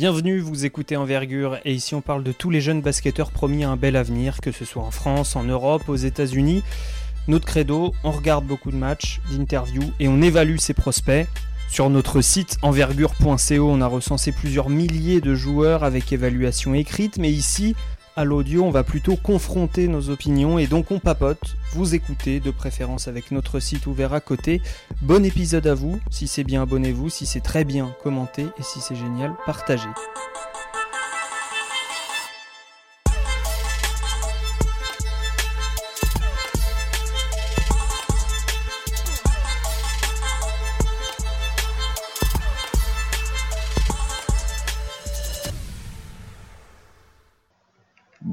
Bienvenue, vous écoutez Envergure et ici on parle de tous les jeunes basketteurs promis à un bel avenir, que ce soit en France, en Europe, aux États-Unis. Notre credo, on regarde beaucoup de matchs, d'interviews et on évalue ses prospects. Sur notre site envergure.co, on a recensé plusieurs milliers de joueurs avec évaluation écrite, mais ici, à l'audio, on va plutôt confronter nos opinions et donc on papote, vous écoutez, de préférence avec notre site ouvert à côté. Bon épisode à vous, si c'est bien abonnez-vous, si c'est très bien commentez et si c'est génial partagez.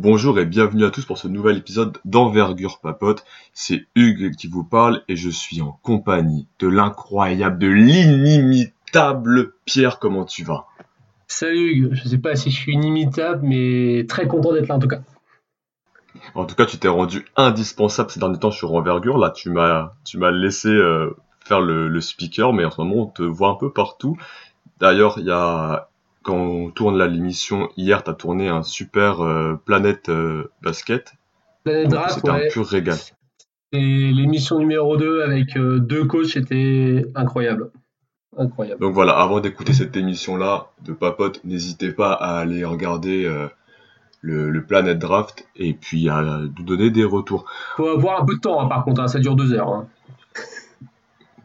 Bonjour et bienvenue à tous pour ce nouvel épisode d'Envergure Papote. C'est Hugues qui vous parle et je suis en compagnie de l'incroyable, de l'inimitable Pierre. Comment tu vas? Salut Hugues, je sais pas si je suis inimitable, mais très content d'être là en tout cas. En tout cas, tu t'es rendu indispensable ces derniers temps sur Envergure. Là, tu m'as, tu m'as laissé euh, faire le, le speaker, mais en ce moment, on te voit un peu partout. D'ailleurs, il y a quand on tourne l'émission, hier, tu as tourné un super euh, Planète euh, Basket. Planète Draft, C'était un pur régal. Et l'émission numéro 2 avec euh, deux coachs était incroyable. Incroyable. Donc voilà, avant d'écouter cette émission-là de Papote, n'hésitez pas à aller regarder le, le Planète Draft et puis à nous donner des retours. Faut avoir un peu de temps, hein, par contre, hein, ça dure deux heures. Hein.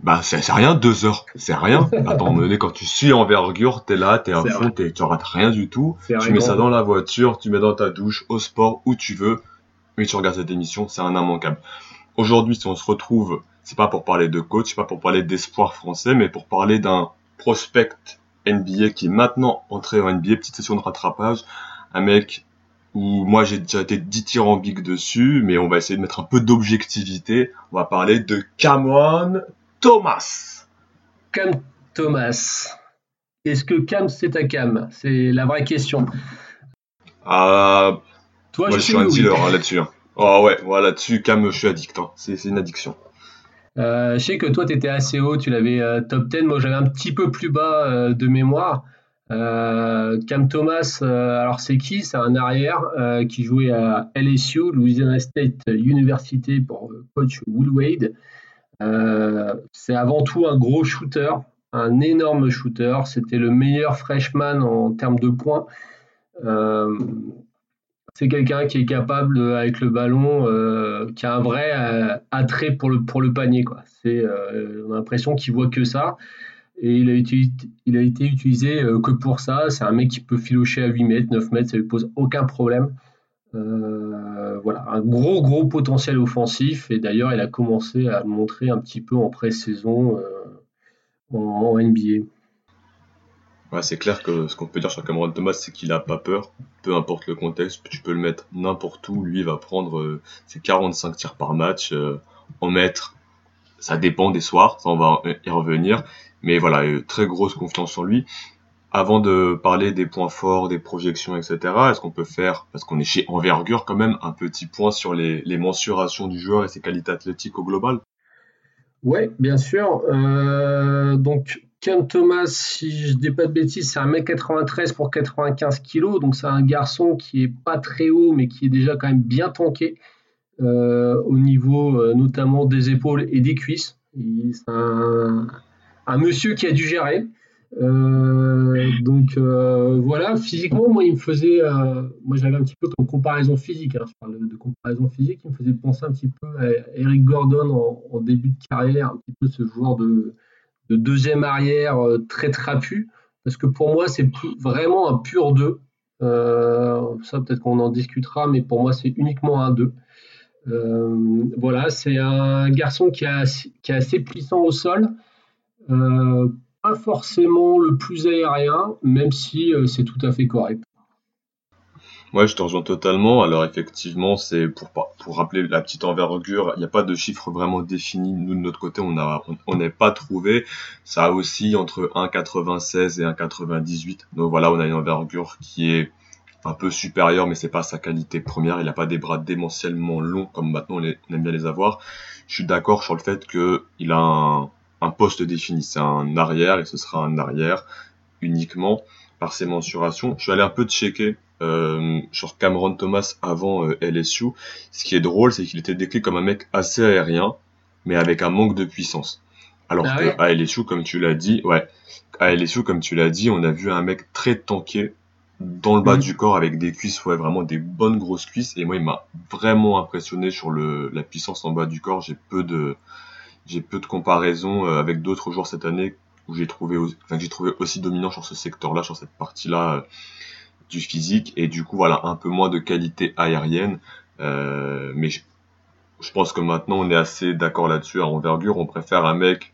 Bah, c'est rien, deux heures. C'est rien. Attends, donné, quand tu suis envergure, t'es là, t'es à fond, t'es, tu rates rien du tout. Tu mets ça dans la voiture, tu mets dans ta douche, au sport, où tu veux. Mais tu regardes cette émission, c'est un immanquable. Aujourd'hui, si on se retrouve, c'est pas pour parler de coach, c'est pas pour parler d'espoir français, mais pour parler d'un prospect NBA qui est maintenant entré en NBA, petite session de rattrapage. Un mec où moi j'ai déjà été dithyrambique dessus, mais on va essayer de mettre un peu d'objectivité. On va parler de Cameron Thomas. Cam Thomas. Est-ce que Cam c'est ta Cam? C'est la vraie question. Ah, Toi, moi je, suis un dealer hein, là-dessus. Hein. Oh ouais, voilà, là-dessus, Cam, je suis addict. Hein. C'est une addiction. Euh, je sais que toi, tu étais assez haut, tu l'avais euh, top 10. Moi, j'avais un petit peu plus bas euh, de mémoire. Cam Thomas, alors c'est qui? C'est un arrière qui jouait à LSU, Louisiana State University, pour coach Will Wade. Euh, c'est avant tout un gros shooter, un énorme shooter. C'était le meilleur freshman en termes de points. Euh, c'est quelqu'un qui est capable, avec le ballon, euh, qui a un vrai attrait pour le, panier. C'est, on a l'impression qu'il voit que ça. Et il a, été, il a été utilisé que pour ça. C'est un mec qui peut filocher à 8 mètres, 9 mètres, ça lui pose aucun problème. Euh, voilà, un gros gros potentiel offensif. Et d'ailleurs il a commencé à le montrer un petit peu en pré-saison euh, en, NBA. c'est clair que ce qu'on peut dire sur Cameron Thomas, c'est qu'il a pas peur, peu importe le contexte, tu peux le mettre n'importe où, lui il va prendre euh, ses 45 tirs par match, en mettre, ça dépend des soirs, ça on va y revenir, mais voilà, très grosse confiance en lui. Avant de parler des points forts, des projections, etc., est-ce qu'on peut faire, parce qu'on est chez Envergure quand même, un petit point sur les, mensurations du joueur et ses qualités athlétiques au global? Oui, bien sûr. Euh, donc, Ken Thomas, si je dis pas de bêtises, c'est 1m93 pour 95 kg, donc c'est un garçon qui est pas très haut, mais qui est déjà quand même bien tanké euh, au niveau euh, notamment des épaules et des cuisses. C'est un, un monsieur qui a dû gérer. Euh, donc euh, voilà, physiquement, moi, il me faisait, euh, moi j'avais un petit peu comme comparaison physique, hein, je parle de, comparaison physique, il me faisait penser un petit peu à Eric Gordon en, début de carrière, un petit peu ce joueur de, deuxième arrière très trapu, parce que pour moi c'est vraiment un pur 2. ça peut-être qu'on en discutera, mais pour moi c'est uniquement un 2. voilà, c'est un garçon qui, a, qui est assez puissant au sol pas forcément le plus aérien, même si euh, c'est tout à fait correct. Ouais, je te rejoins totalement. Alors effectivement, c'est pour pour rappeler la petite envergure, il n'y a pas de chiffre vraiment défini. Nous de notre côté, on a on n'est pas trouvé. Ça a aussi entre 1,96 et 1,98. Donc voilà, on a une envergure qui est un peu supérieure, mais c'est pas sa qualité première. Il n'a pas des bras démentiellement longs comme maintenant on, aime bien les avoir. Je suis d'accord sur le fait que il a un un poste défini. C'est un arrière et ce sera un arrière uniquement par ses mensurations. Je suis allé un peu checker euh, sur Cameron Thomas avant euh, LSU. Ce qui est drôle, c'est qu'il était décrit comme un mec assez aérien, mais avec un manque de puissance. Alors ah que à LSU, comme tu l'as dit, ouais, à LSU, comme tu l'as dit, on a vu un mec très tanké dans le bas mhm. du corps avec des cuisses, ouais, vraiment des bonnes grosses cuisses. Et moi, il m'a vraiment impressionné sur le, la puissance en bas du corps. J'ai peu de, j'ai peu de comparaisons euh, avec d'autres joueurs cette année où j'ai trouvé, enfin, j'ai trouvé aussi dominant sur ce secteur-là, sur cette partie-là euh, du physique. Et du coup, voilà, un peu moins de qualité aérienne. Euh, mais je, pense que maintenant, on est assez d'accord là-dessus. À envergure, on préfère un mec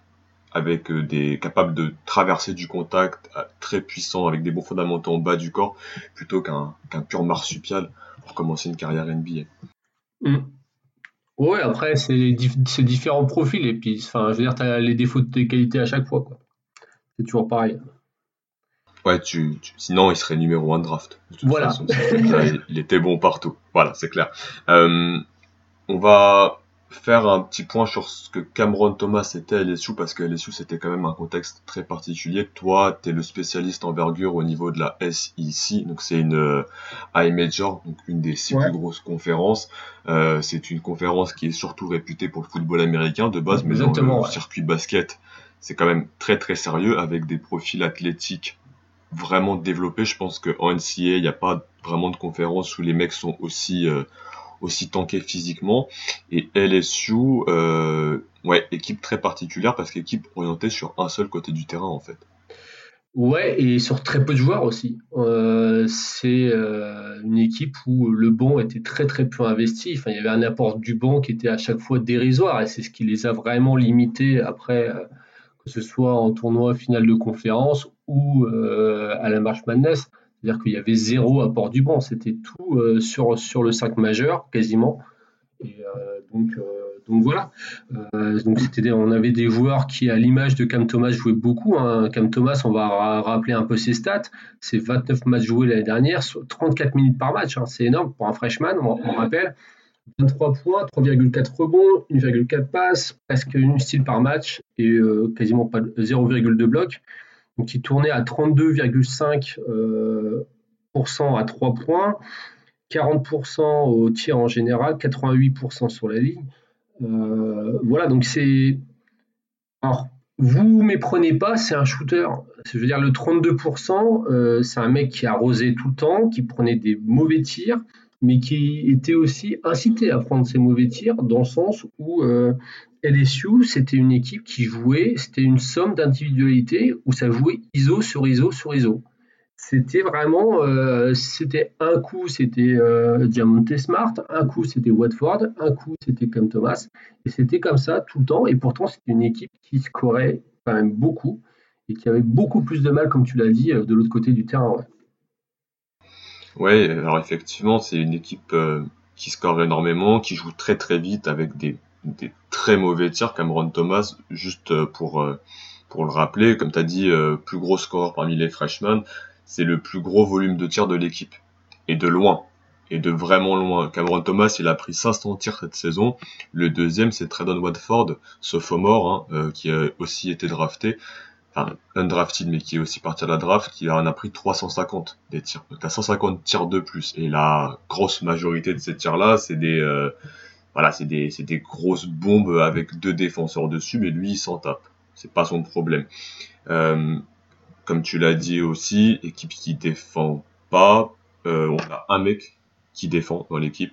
avec euh, des capables de traverser du contact très puissant avec des bons fondamentaux en bas du corps plutôt qu'un qu'un pur marsupial pour commencer une carrière NBA. Mm. Ouais, après c'est différents profils et puis enfin je veux dire tu as les défauts de tes qualités à chaque fois quoi. C'est toujours pareil. Ouais, tu, sinon il serait numéro 1 draft. voilà. il, était bon partout. Voilà, c'est clair. Euh, on va faire un petit point sur ce que Cameron Thomas était à LSU parce que LSU c'était quand même un contexte très particulier. Toi, tu es le spécialiste envergure au niveau de la SEC, donc c'est une euh, high major, donc une des six plus grosses conférences. Euh, c'est une conférence qui est surtout réputée pour le football américain de base, mais dans le circuit basket, c'est quand même très très sérieux avec des profils athlétiques vraiment développés. Je pense qu'en NCA, il n'y a pas vraiment de conférence où les mecs sont aussi euh, aussi tanké physiquement. Et LSU, euh, ouais, équipe très particulière parce qu'équipe orientée sur un seul côté du terrain en fait. Ouais, et sur très peu de joueurs aussi. Euh, c'est euh, une équipe où le banc était très très peu investi. Enfin, il y avait un apport du banc qui était à chaque fois dérisoire et c'est ce qui les a vraiment limités après, que ce soit en tournoi final de conférence ou à la March Madness. C'est-à-dire qu'il y avait zéro apport du banc, c'était tout euh, sur, le 5 majeur quasiment. Et euh, donc, euh, donc voilà. donc c'était on avait des joueurs qui, à l'image de Cam Thomas, jouaient beaucoup. Hein. Cam Thomas, on va rappeler un peu ses stats. C'est 29 matchs joués l'année dernière, 34 minutes par match. Hein. C'est énorme pour un freshman, on, on rappelle. 23 points, 3,4 rebonds, 1,4 passes, presque une style par match et quasiment pas 0,2 blocs donc il tournait à 32,5% euh, à 3 points, 40% au tir en général, 88% sur la ligne. Euh, voilà, donc c'est. Alors, vous méprenez pas, c'est un shooter. Je veux dire, le 32%, euh, c'est un mec qui arrosait tout le temps, qui prenait des mauvais tirs, mais qui était aussi incité à prendre ces mauvais tirs, dans le sens où LSU, c'était une équipe qui jouait, c'était une somme d'individualité où ça jouait ISO sur ISO sur ISO. C'était vraiment, euh, c'était un coup c'était euh, Diamante Smart, un coup c'était Watford, un coup c'était Cam Thomas, et c'était comme ça tout le temps. Et pourtant c'était une équipe qui scorait quand même beaucoup et qui avait beaucoup plus de mal, comme tu l'as dit, euh, de l'autre côté du terrain. Ouais. alors effectivement c'est une équipe qui score énormément, qui joue très très vite avec des des très mauvais tirs. Cameron Thomas, juste euh, pour, euh, pour le rappeler, comme tu as dit, euh, plus gros score parmi les freshmen, c'est le plus gros volume de tirs de l'équipe. Et de loin. Et de vraiment loin. Cameron Thomas, il a pris 500 tirs cette saison. Le deuxième, c'est Tredon Watford, sophomore, hein, qui a aussi été drafté. Enfin, undrafted, mais qui est aussi parti à la draft, qui en a pris 350 des tirs. Donc, t'as 150 tirs de plus. Et la grosse majorité de ces tirs-là, c'est des, voilà, c'est des, des, grosses bombes avec deux défenseurs dessus, mais lui, il s'en tape. C'est pas son problème. Euh, comme tu l'as dit aussi, équipe qui défend pas. Euh, on a un mec qui défend dans l'équipe.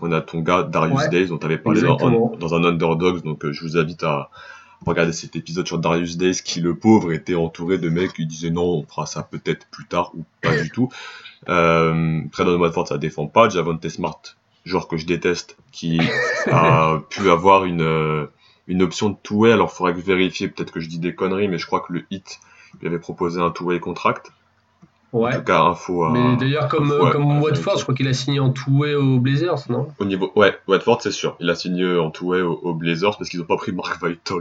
On a ton gars Darius Days, dont tu avais parlé dans, dans, un Underdogs, donc euh, je vous invite à regarder cet épisode sur Darius Days, qui le pauvre était entouré de mecs qui disaient non, on fera ça peut-être plus tard ou pas du tout. Euh, Predon Watford, ça défend pas. Javonte Smart, genre que je déteste, qui a pu avoir une, euh, une option de two-way. Alors, il faudrait que je vérifie, peut-être que je dis des conneries, mais je crois que le hit lui avait proposé un two-way contract. Ouais. En tout cas, info. Mais d'ailleurs, comme, comme Watford, je crois qu'il a signé en two-way aux Blazers, non? Au niveau, ouais, Watford, c'est sûr. Il a signé en two-way aux, Blazers parce qu'ils n'ont pas pris Mark Vital.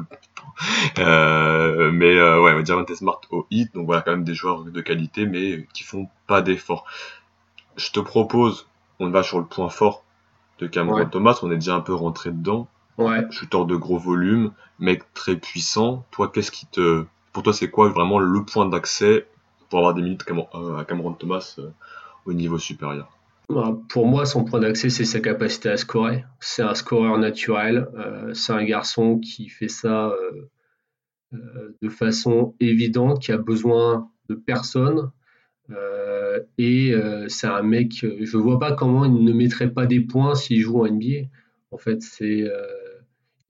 euh, mais euh, ouais, on va dire Smart au hit, donc voilà, quand même des joueurs de qualité, mais qui font pas d'efforts. Je te propose, on va sur le point fort de Cameron Thomas, on est déjà un peu rentré dedans. Ouais. Shooter de gros volume, mec très puissant. Toi, qu'est-ce qui te. Pour toi, c'est quoi vraiment le point d'accès pour avoir des minutes à Cameron Thomas au niveau supérieur? Bah, pour moi, son point d'accès, c'est sa capacité à scorer. C'est un scoreur naturel. c'est un garçon qui fait ça de façon évidente, qui a besoin de personne. Et c'est un mec, je vois pas comment il ne mettrait pas des points s'il joue en NBA. En fait, c'est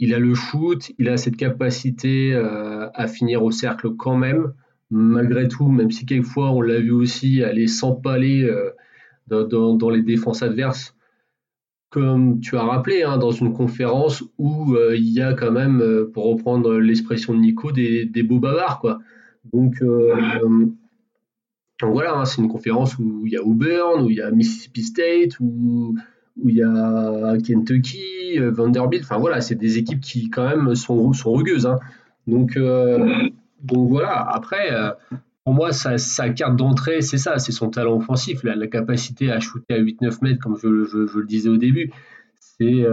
il a le shoot, il a cette capacité euh, à finir au cercle quand même, malgré tout, même si quelquefois on l'a vu aussi aller s'empaler euh, dans, les défenses adverses, comme tu as rappelé, hein, dans une conférence où euh, il y a quand même, pour reprendre l'expression de Nico, des, beaux bavards. Quoi. Donc, voilà, hein, c'est une conférence où il y a Auburn, où il y a Mississippi State, où il y a Kentucky, euh, Vanderbilt. Enfin voilà, c'est des équipes qui quand même sont, rugueuses. Hein. Donc, euh, donc voilà, après, euh, pour moi, sa, carte d'entrée, c'est ça, c'est son talent offensif, la, capacité à shooter à 8-9 mètres, comme je, le disais au début. C'est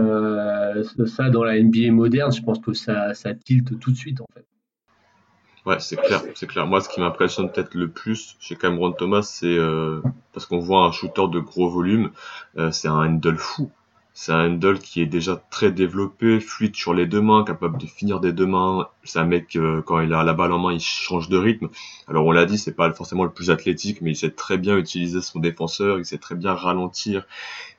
ça dans la NBA moderne, je pense que ça tilte tout de suite en fait. Ouais, c'est clair, c'est clair. Moi, ce qui m'impressionne peut-être le plus chez Cameron Thomas, c'est euh, parce qu'on voit un shooter de gros volume, euh, c'est un handle fou. C'est un handle qui est déjà très développé, fluide sur les deux mains, capable de finir des deux mains. C'est un mec euh, quand il a la balle en main, il change de rythme. Alors on l'a dit, c'est pas forcément le plus athlétique, mais il sait très bien utiliser son défenseur, il sait très bien ralentir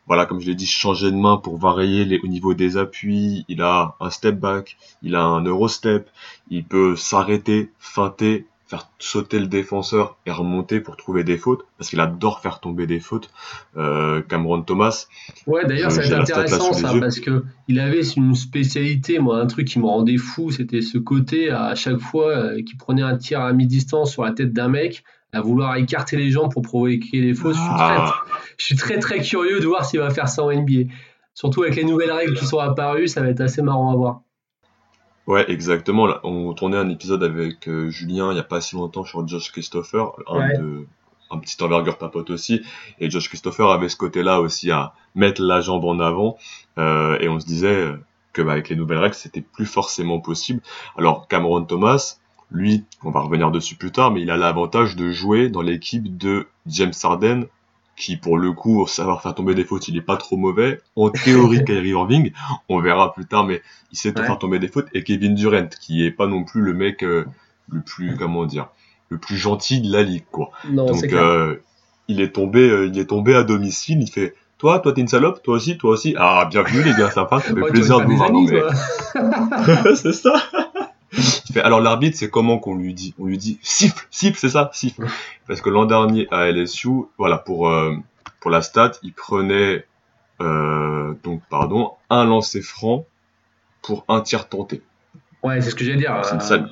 voilà, comme je l'ai dit, changer de main pour varier les, au niveau des appuis. Il a un step back, il a un eurostep, il peut s'arrêter, feinter, faire sauter le défenseur et remonter pour trouver des fautes, parce qu'il adore faire tomber des fautes. Euh, Cameron Thomas. Ouais, d'ailleurs, c'est intéressant ça, parce que il avait une spécialité, moi, un truc qui me rendait fou, c'était ce côté à chaque fois euh, qu'il prenait un tir à mi-distance sur la tête d'un mec, à vouloir écarter les gens pour provoquer les fausses. Ah. Je, suis très, très curieux de voir s'il va faire ça en NBA. Surtout avec les nouvelles règles qui sont apparues, ça va être assez marrant à voir. Ouais, exactement. On tournait un épisode avec euh, Julien il n'y a pas si longtemps sur Josh Christopher, un, de, un petit envergure papote aussi. Et Josh Christopher avait ce côté-là aussi à mettre la jambe en avant. Euh, et on se disait que bah, avec les nouvelles règles, c'était plus forcément possible. Alors Cameron Thomas, lui, on va revenir dessus plus tard, mais il a l'avantage de jouer dans l'équipe de James Harden, qui pour le coup, savoir faire tomber des fautes, il est pas trop mauvais. En théorie, Kyrie Irving, on verra plus tard, mais il sait faire tomber des fautes. Et Kevin Durant, qui est pas non plus le mec euh, le plus, comment dire, le plus gentil de la ligue, quoi. Donc, euh, il est tombé, euh, il est tombé à domicile. Il fait, toi, toi, t'es une salope, toi aussi, toi aussi. Ah, bienvenue les gars, sympa, ça fait plaisir de vous voir. c'est ça alors l'arbitre, c'est comment qu'on lui dit? On lui dit siffle, siffle, c'est ça, siffle. Parce que l'an dernier à LSU, voilà, pour euh, pour la stat, il prenait euh, donc pardon un lancer franc pour un tir tenté. Ouais, c'est ce que j'allais dire. C'est une stat,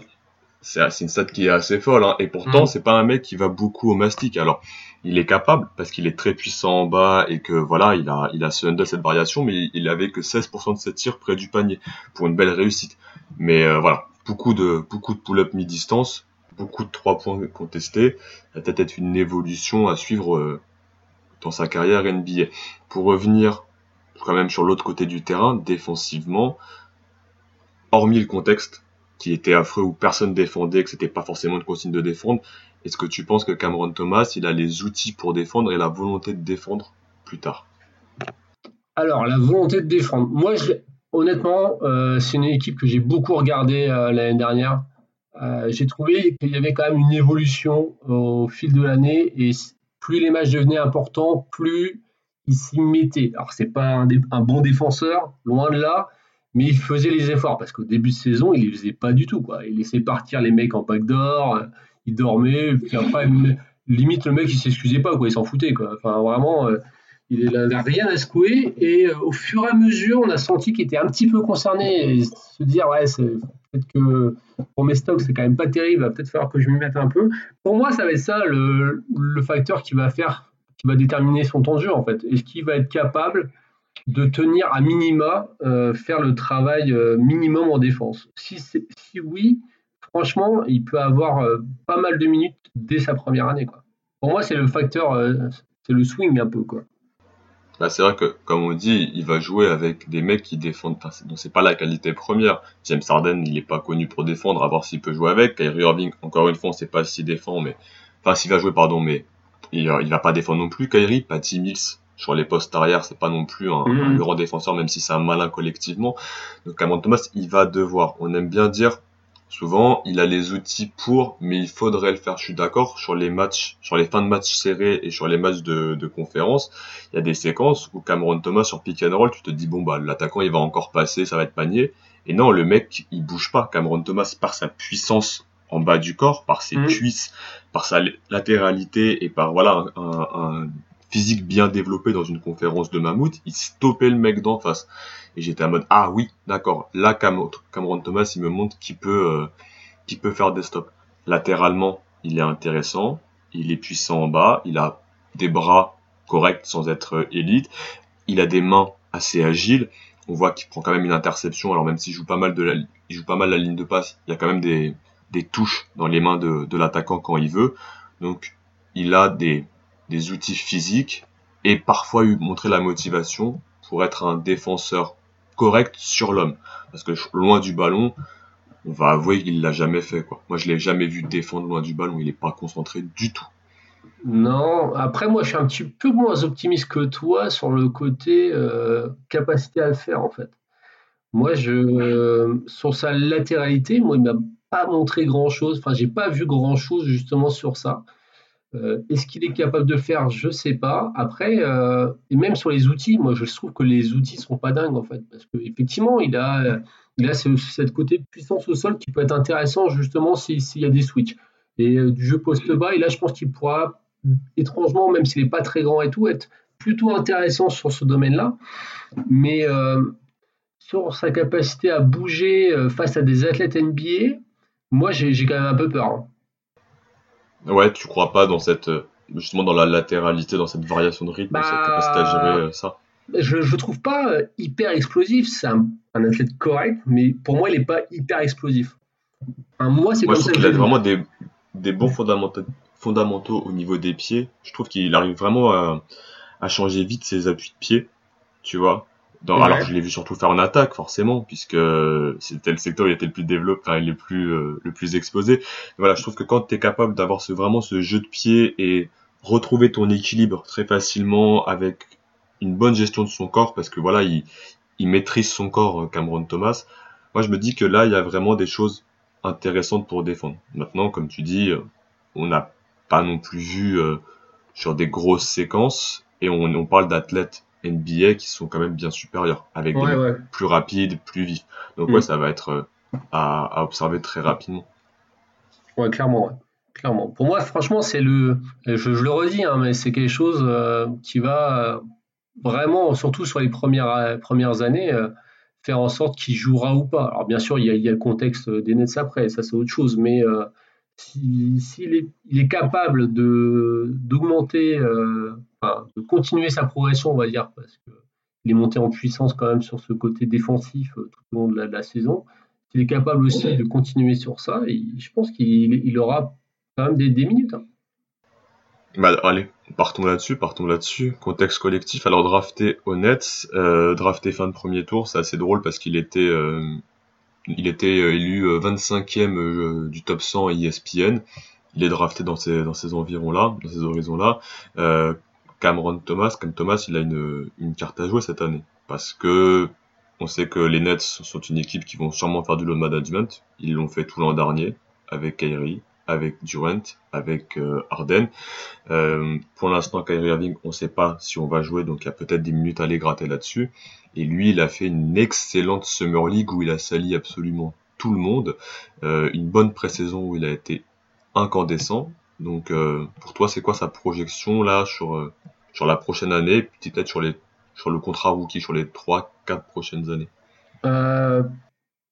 c'est une stat qui est assez folle, hein. et pourtant mm. c'est pas un mec qui va beaucoup au mastic. Alors il est capable parce qu'il est très puissant en bas et que voilà, il a il a ce handle cette variation, mais il avait que 16% de ses tirs près du panier pour une belle réussite. Mais euh, voilà, beaucoup de, beaucoup de pull-up mi-distance, beaucoup de trois points contestés. Ça peut être une évolution à suivre euh, dans sa carrière NBA. Pour revenir quand même sur l'autre côté du terrain, défensivement, hormis le contexte qui était affreux où personne défendait, que c'était pas forcément une consigne de défendre, est-ce que tu penses que Cameron Thomas, il a les outils pour défendre et la volonté de défendre plus tard? Alors, la volonté de défendre. Moi, je, honnêtement, euh, c'est une équipe que j'ai beaucoup regardée euh, l'année dernière. Euh, j'ai trouvé qu'il y avait quand même une évolution au fil de l'année et plus les matchs devenaient importants, plus il s'y mettait. Alors c'est pas un, bon défenseur, loin de là, mais il faisait les efforts parce qu'au début de saison, il les faisait pas du tout. Il laissait partir les mecs en backdoor, il dormait, puis après, limite le mec il s'excusait pas, il s'en foutait. Enfin vraiment, il n'avait rien à secouer et euh, au fur et à mesure, on a senti qu'il était un petit peu concerné et se dire ouais, peut-être que pour mes stocks, c'est quand même pas terrible, il va peut-être falloir que je m'y mette un peu. Pour moi, ça va être ça le, facteur qui va faire, qui va déterminer son temps de jeu en fait. Est-ce qu'il va être capable de tenir à minima, euh, faire le travail euh, minimum en défense? Si, oui, franchement, il peut avoir pas mal de minutes dès sa première année. Pour moi, c'est le facteur, c'est le swing un peu. quoi. Bah, c'est vrai que, comme on dit, il va jouer avec des mecs qui défendent, enfin, donc c'est pas la qualité première. James Harden, il est pas connu pour défendre, à voir s'il peut jouer avec. Kyrie Irving, encore une fois, on sait pas s'il défend, mais Enfin, s'il va jouer, pardon, mais il, il va pas défendre non plus. Kyrie, Patty Mills, sur les postes arrière, c'est pas non plus un, mm-hmm. grand défenseur, même si c'est un malin collectivement. Donc Cameron Thomas, il va devoir. On aime bien dire souvent, il a les outils pour, mais il faudrait le faire. Je suis d'accord sur les matchs, sur les fins de matchs serrés et sur les matchs de, de conférence. Il y a des séquences où Cameron Thomas sur pick and roll, tu te dis bon bah l'attaquant il va encore passer, ça va être panier. Et non, le mec il bouge pas. Cameron Thomas par sa puissance en bas du corps, par ses mm. cuisses, par sa latéralité et par voilà un, un physique bien développé dans une conférence de mammouth, il stoppait le mec d'en face. Et j'étais en mode ah oui, d'accord, là Cameron Thomas il me montre qu'il peut, euh, peut faire des stops. Latéralement, il est intéressant, il est puissant en bas, il a des bras corrects sans être élite, il a des mains assez agiles. On voit qu'il prend quand même une interception. Alors même s'il joue pas mal de la, il joue pas mal la ligne de passe, il y a quand même des, des touches dans les mains de, de l'attaquant quand il veut. Donc il a des des outils physiques et parfois montrer la motivation pour être un défenseur correct sur l'homme. Parce que loin du ballon, on va avouer qu'il l'a jamais fait. Quoi. Moi, je l'ai jamais vu défendre loin du ballon. Il n'est pas concentré du tout. Non, après moi je suis un petit peu moins optimiste que toi sur le côté euh, capacité à le faire en fait. Moi je sur sa latéralité, moi il m'a pas montré grand chose, enfin j'ai pas vu grand chose justement sur ça. Euh, est-ce qu'il est capable de faire? Je sais pas. Après, euh, et même sur les outils, moi je trouve que les outils sont pas dingues en fait, parce qu'effectivement il a, il a ce, cette côté puissance au sol qui peut être intéressant justement s'il y a des switches et euh, du jeu poste bas. Et là, je pense qu'il pourra étrangement, même s'il n'est pas très grand et tout, être plutôt intéressant sur ce domaine-là. Mais sur sa capacité à bouger face à des athlètes NBA, moi j'ai quand même un peu peur. Hein. Ouais, tu crois pas dans cette euh, justement dans la latéralité, dans cette variation de rythme, cette capacité à gérer euh, ça? je, je trouve pas euh, hyper explosif. C'est un, athlète correct, mais pour moi, il est pas hyper explosif. moi, c'est comme je trouve qu'il a vraiment des, des bons fondamentaux, fondamentaux au niveau des pieds. Je trouve qu'il arrive vraiment à, à changer vite ses appuis de pied, tu vois. Alors je l'ai vu surtout faire en attaque forcément puisque c'était le secteur où il était le plus développé, enfin le plus euh, le plus exposé. voilà, je trouve que quand tu es capable d'avoir ce, vraiment ce jeu de pied et retrouver ton équilibre très facilement avec une bonne gestion de son corps parce que voilà, il, il maîtrise son corps euh, Cameron Thomas. Moi je me dis que là il y a vraiment des choses intéressantes pour défendre. Maintenant comme tu dis, euh, on n'a pas non plus vu sur des grosses séquences et on, on parle d'athlètes NBA qui sont quand même bien supérieurs, avec des plus rapides, plus vifs. Donc ouais, mm. ça va être euh, à, observer très rapidement. Ouais, clairement, clairement. Pour moi, franchement, c'est le, je, le redis, hein, mais c'est quelque chose euh, qui va euh, vraiment, surtout sur les premières premières années, faire en sorte qu'il jouera ou pas. Alors bien sûr, il y a, il y a le contexte des Nets après, ça c'est autre chose, mais s'il est, il est, capable de d'augmenter, euh, de continuer sa progression, on va dire, parce qu'il est monté en puissance quand même sur ce côté défensif euh, tout au long de la, saison. S'il est capable aussi de continuer sur ça, et je pense qu'il il aura quand même des, minutes. Hein. Bah, allez, partons là-dessus, partons là-dessus. Contexte collectif. Alors drafté au Nets, euh, drafté fin de premier tour, c'est assez drôle parce qu'il était il était euh, élu 25e euh, euh, du top 100 ESPN. Il est drafté dans ces, environs-là, dans ces horizons-là. Cameron Thomas, Cam Thomas, il a une, une carte à jouer cette année. Parce que on sait que les Nets sont une équipe qui vont sûrement faire du load management. Ils l'ont fait tout l'an dernier avec Kyrie, avec Durant, avec Harden. Euh, pour l'instant, Kyrie Irving, on ne sait pas si on va jouer, donc il y a peut-être des minutes à aller gratter là-dessus. Et lui, il a fait une excellente Summer League où il a sali absolument tout le monde. Euh, une bonne pré-saison où il a été incandescent. Donc, euh, pour toi, c'est quoi sa projection là sur, euh, sur la prochaine année, peut-être sur, les, sur le contrat rookie, sur les 3-4 prochaines années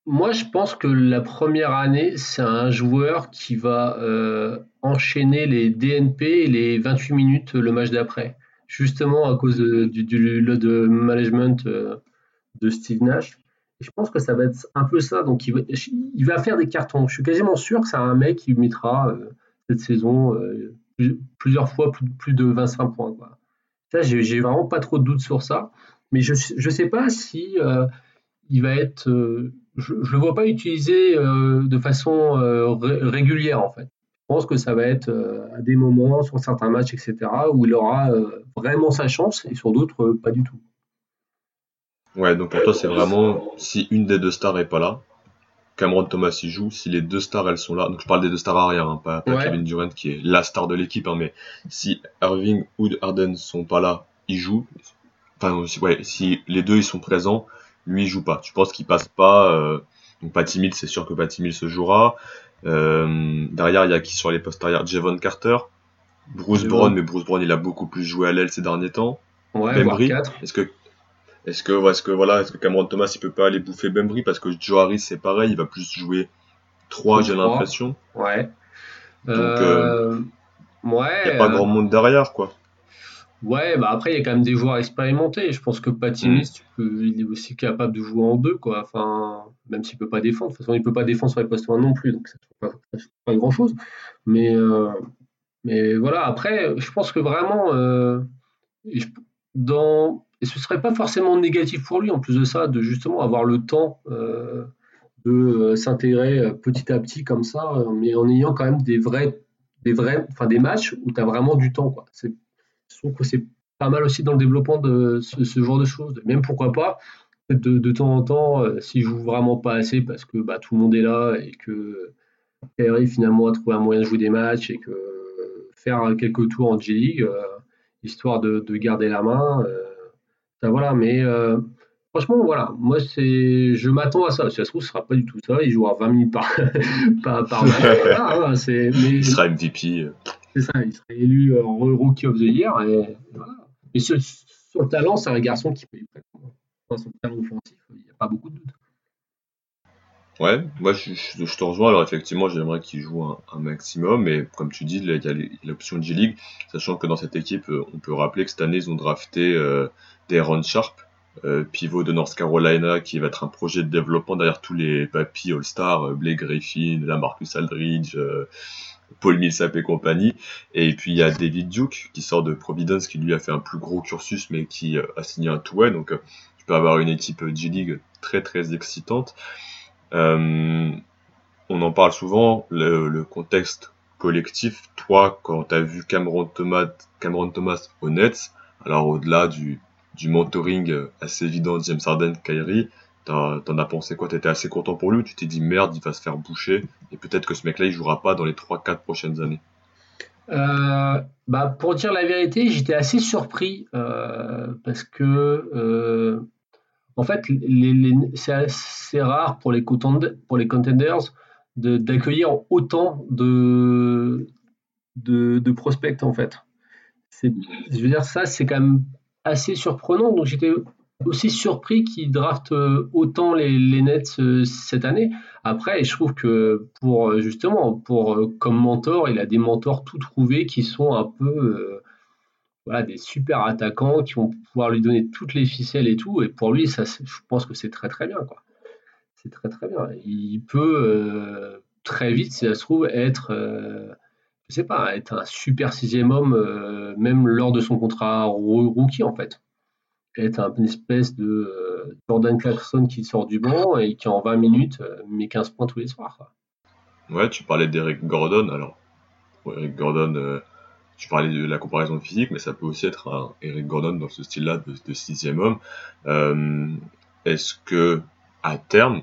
Moi, je pense que la première année, c'est un joueur qui va enchaîner les DNP et les 28 minutes le match d'après justement à cause du, du de management euh, de Steve Nash. Je pense que ça va être un peu ça. Donc, il va, faire des cartons. Je suis quasiment sûr que c'est un mec qui mettra euh, cette saison euh, plusieurs fois plus, de 25 points. Quoi. Ça, j'ai vraiment pas trop de doutes sur ça. Mais je ne sais pas si il va être. Je ne le vois pas utilisé de façon régulière, en fait. pense que ça va être à des moments, sur certains matchs, etc., où il aura vraiment sa chance et sur d'autres, pas du tout. Ouais, donc pour toi, c'est vraiment si une des deux stars est pas là, Cameron Thomas y joue, si les deux stars elles sont là, donc je parle des deux stars arrière, hein, pas, Kevin Durant qui est la star de l'équipe, hein, mais si Irving ou Harden sont pas là, il joue. Enfin, ouais, si les deux ils sont présents, lui il joue pas. Tu penses qu'il passe pas, euh, donc timide, c'est sûr que pas timide se jouera. Euh, derrière, il y a qui sur les postes arrière? Javon Carter, Bruce Brown, mais Bruce Brown il a beaucoup plus joué à l'aile ces derniers temps. Ouais, Est-ce que est-ce que, est-ce que voilà, est-ce que Cameron Thomas il peut pas aller bouffer Bembry? Parce que Joe Harris c'est pareil, il va plus jouer 3 j'ai l'impression. Ouais. Donc euh, ouais. Il n'y a pas grand monde derrière quoi. Ouais, bah après il y a quand même des joueurs expérimentés. Je pense que Patimis, mm. il est aussi capable de jouer en deux quoi. Enfin, même s'il peut pas défendre. De toute façon, il peut pas défendre sur les postes 1 non plus, donc ça ne pas, pas grand chose. Mais euh, mais voilà, après, je pense que vraiment euh, dans et ce serait pas forcément négatif pour lui, en plus de ça, de justement avoir le temps euh, de euh, s'intégrer petit à petit comme ça, mais en ayant quand même des vrais, des vrais, enfin des matchs où tu as vraiment du temps. Quoi. Je trouve que c'est pas mal aussi dans le développement de ce, genre de choses. Même pourquoi pas, de, de temps en temps, s'il joue vraiment pas assez parce que bah, tout le monde est là et que Perry finalement a trouvé un moyen de jouer des matchs et que faire quelques tours en G-League, histoire de, de, garder la main voilà, mais euh, franchement, voilà, moi, c'est, je m'attends à ça. Si ça se trouve, ce sera pas du tout ça. Il jouera 20 minutes par, par, match. Hein, c'est, il sera MVP. C'est ça, il sera élu euh, Rookie of the Year. Et, voilà. Mais sur, le talent, c'est un garçon qui peut y prétendre. sur le offensif, il n'y a pas beaucoup de doute. Ouais, moi je, te rejoins. Alors effectivement, j'aimerais qu'il joue un, maximum, mais comme tu dis, il y a l'option G-League, sachant que dans cette équipe, euh, on peut rappeler que cette année, ils ont drafté Deron Sharp, euh, pivot de North Carolina, qui va être un projet de développement derrière tous les papis All-Star, euh, Blake Griffin, Marcus Aldridge, euh, Paul Millsap et compagnie. Et puis il y a David Duke qui sort de Providence, qui lui a fait un plus gros cursus, mais qui a signé un tout Donc tu peux avoir une équipe G-League très très excitante. on en parle souvent, le, contexte collectif. Toi, quand tu as vu Cameron Thomas, Cameron au Nets, alors au-delà du, du mentoring euh, assez évident de James Harden, Kyrie, t'en as pensé quoi? T'étais assez content pour lui ou tu t'es dit merde, il va se faire boucher et peut-être que ce mec-là il jouera pas dans les 3-4 prochaines années? Euh, bah, Pour dire la vérité, j'étais assez surpris euh, parce que en fait, c'est assez rare pour les, pour les contenders d'accueillir autant de, de, de, prospects en fait. Je veux dire, ça c'est quand même assez surprenant. Donc j'étais aussi surpris qu'il drafte euh, autant les, Nets euh, cette année. Après, je trouve que pour euh, justement, pour comme mentor, il a des mentors tout trouvés qui sont un peu voilà, des super attaquants qui vont pouvoir lui donner toutes les ficelles et tout. Et pour lui, ça, je pense que c'est très très bien. Quoi. C'est très très bien. Il peut très vite, si ça se trouve, être je sais pas, être un super sixième homme, même lors de son contrat rookie, en fait. Être une espèce de euh, Jordan Clarkson qui sort du banc et qui, en 20 minutes, euh, met 15 points tous les soirs. Ouais, tu parlais d'Eric Gordon, alors. Eric Gordon, tu parlais de la comparaison physique, mais ça peut aussi être un Eric Gordon dans ce style-là de, sixième homme. Est-ce que, à terme,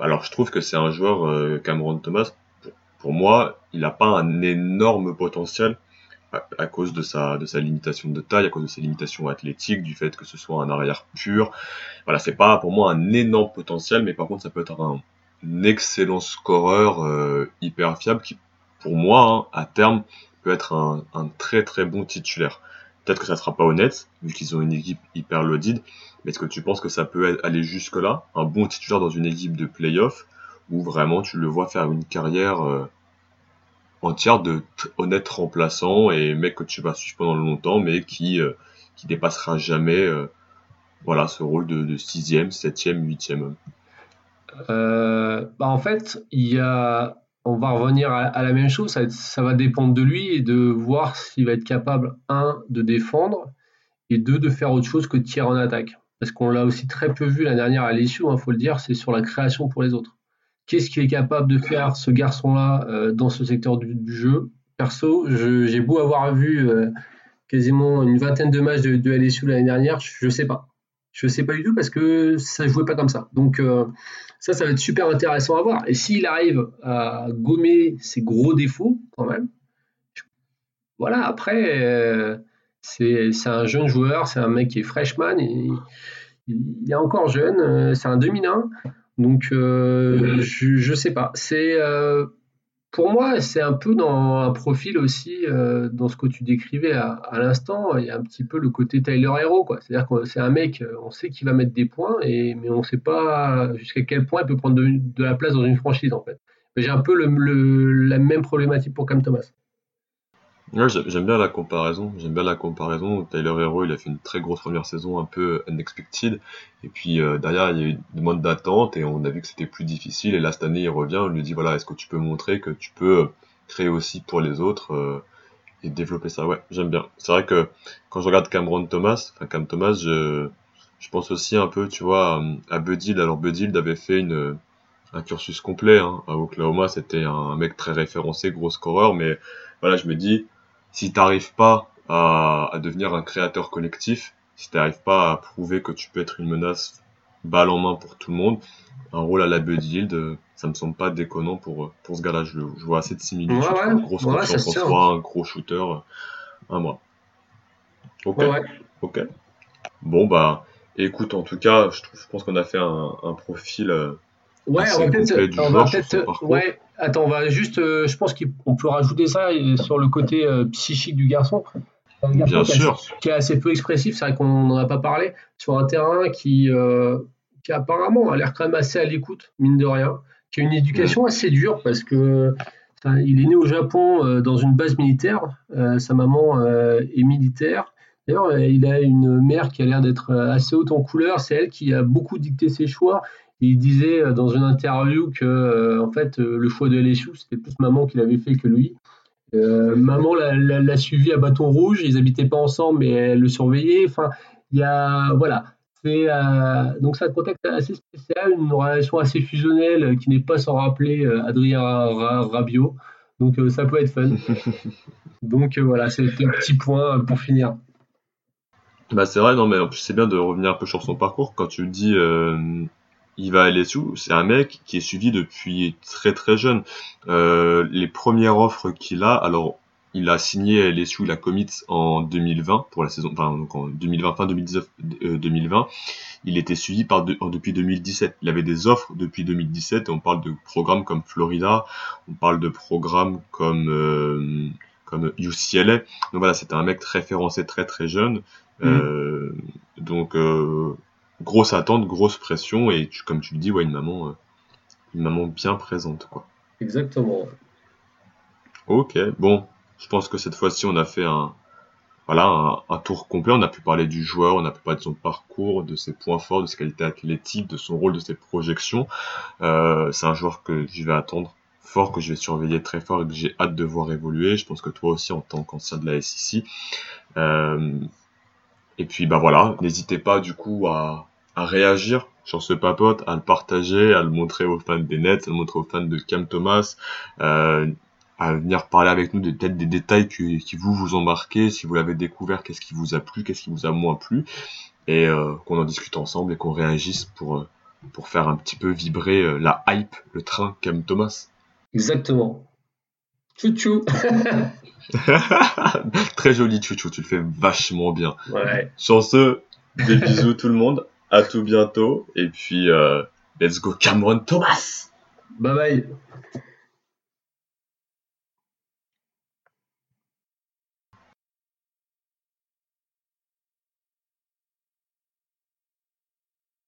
alors je trouve que c'est un joueur, Cameron Thomas, pour moi, il n'a pas un énorme potentiel à, cause de sa, de sa limitation de taille, à cause de ses limitations athlétiques, du fait que ce soit un arrière pur. Voilà, c'est pas pour moi un énorme potentiel, mais par contre, ça peut être un, excellent scoreur euh, hyper fiable qui, pour moi, hein, à terme, peut être un, très très bon titulaire. Peut-être que ça sera pas honnête, vu qu'ils ont une équipe hyper loaded, mais est-ce que tu penses que ça peut aller jusque-là? Un bon titulaire dans une équipe de playoff où vraiment tu le vois faire une carrière euh, entière de honnête remplaçant et mec que tu vas suivre pendant longtemps, mais qui euh, dépassera jamais euh, voilà ce rôle de, sixième, septième, huitième. Euh, bah en fait, il y a, on va revenir à, la même chose. Ça, va dépendre de lui et de voir s'il va être capable un de défendre et deux de faire autre chose que tirer en attaque. Parce qu'on l'a aussi très peu vu la dernière à l'issue, il faut le dire, c'est sur la création pour les autres qu'est-ce qu'il est capable de faire ce garçon-là dans ce secteur du, jeu Perso, j'ai beau avoir vu quasiment une vingtaine de matchs de, LSU l'année dernière, je ne sais pas. Je ne sais pas du tout parce que ça ne jouait pas comme ça. Donc ça, ça va être super intéressant à voir. Et s'il arrive à gommer ses gros défauts, quand même, voilà, après, c'est un jeune joueur, c'est un mec qui est freshman, et, il est encore jeune, euh, c'est un 2001, donc euh, je, ne sais pas. C'est euh, pour moi, c'est un peu dans un profil aussi, dans ce que tu décrivais à, l'instant, il y a un petit peu le côté Tyler Hero, quoi. C'est-à-dire que c'est un mec, on sait qu'il va mettre des points, et, mais on ne sait pas jusqu'à quel point il peut prendre de, la place dans une franchise, en fait. J'ai un peu la même problématique pour Cam Thomas. Ouais, j'aime bien la comparaison. J'aime bien la comparaison. Tyler Hero, il a fait une très grosse première saison, un peu unexpected. Et puis euh, derrière, il y a eu une demande d'attente et on a vu que c'était plus difficile. Et là, cette année, il revient. On lui dit voilà, est-ce que tu peux montrer que tu peux euh, créer aussi pour les autres euh, et développer ça? Ouais, j'aime bien. C'est vrai que quand je regarde Cameron Thomas, enfin Cam Thomas, je, je pense aussi un peu, tu vois, à Buddy. Alors Buddy avait fait une un cursus complet. Hein. À Oklahoma, c'était un mec très référencé, gros scoreur. Mais voilà, je me dis si t'arrives pas à, devenir un créateur collectif, si t'arrives pas à prouver que tu peux être une menace balle en main pour tout le monde, un rôle à la Buddy Hield, ça me semble pas déconnant pour, pour ce gars-là. Je, vois assez de similitudes. Ouais, ouais. Grosse ouais, confiance en soi, un gros shooter, un mois. Ok. Ok. Bon, bah, écoute, en tout cas, je, je pense qu'on a fait un, un profil euh, Ouais, on va peut-être. Attends, on va juste. Euh, je pense qu'on peut rajouter ça sur le côté euh, psychique du garçon. Un garçon Bien qui sûr. qui est assez peu expressif, c'est vrai qu'on n'en a pas parlé, sur un terrain qui, euh, qui apparemment a l'air quand même assez à l'écoute, mine de rien, qui a une éducation assez dure parce que. il est né au Japon dans une base militaire. sa maman est militaire. D'ailleurs, il a une mère qui a l'air d'être assez haute en couleur. C'est elle qui a beaucoup dicté ses choix il disait euh, dans une interview que euh, en fait euh, le choix de LSU c'était plus maman qui l'avait fait que lui. maman l'a suivi à bâton rouge, ils habitaient pas ensemble mais elle le surveillait. Enfin, il y a voilà, c'est donc c'est un contexte assez spécial, une relation assez fusionnelle qui n'est pas sans rappeler Adrien Rabiot. Donc ça peut être fun. donc voilà, c'est un petit point pour finir. Bah c'est vrai, non mais en plus c'est bien de revenir un peu sur son parcours quand tu dis il va à LSU, c'est un mec qui est suivi depuis très très jeune. Euh, les premières offres qu'il a, alors il a signé à LSU la commit en 2020 pour la saison, enfin donc en 2020 fin 2019 2020. Il était suivi par depuis 2017. Il avait des offres depuis 2017 et on parle de programmes comme Florida, on parle de programmes comme euh, comme UCLA. Donc voilà, c'était un mec référencé très très jeune. Mmh. Euh, donc euh, grosse attente, grosse pression et comme tu le dis, ouais, une maman, euh, une maman bien présente, quoi. Exactement. Ok, bon, je pense que cette fois-ci, on a fait un, voilà, un, tour complet. On a pu parler du joueur, on a pu parler de son parcours, de ses points forts, de ses qualités athlétiques, de son rôle, de ses projections. Euh, c'est un joueur que je vais attendre fort, que je vais surveiller très fort et que j'ai hâte de voir évoluer. Je pense que toi aussi, en tant qu'ancien de la SEC. Euh, et puis, bah voilà, n'hésitez pas du coup à, à réagir sur ce papote, à le partager, à le montrer aux fans des Nets, à le montrer aux fans de Cam Thomas, euh, à venir parler avec nous de peut-être des détails qui, qui, vous vous ont marqué, si vous l'avez découvert, qu'est-ce qui vous a plu, qu'est-ce qui vous a moins plu, et euh, qu'on en discute ensemble et qu'on réagisse pour euh, pour faire un petit peu vibrer euh, la hype, le train Cam Thomas. Exactement. Chouchou. Très joli chouchou, tu le fais vachement bien. Ouais. Sur ce, des bisous tout le monde à tout bientôt. Et puis, euh, let's go Cameron Thomas. Bye bye.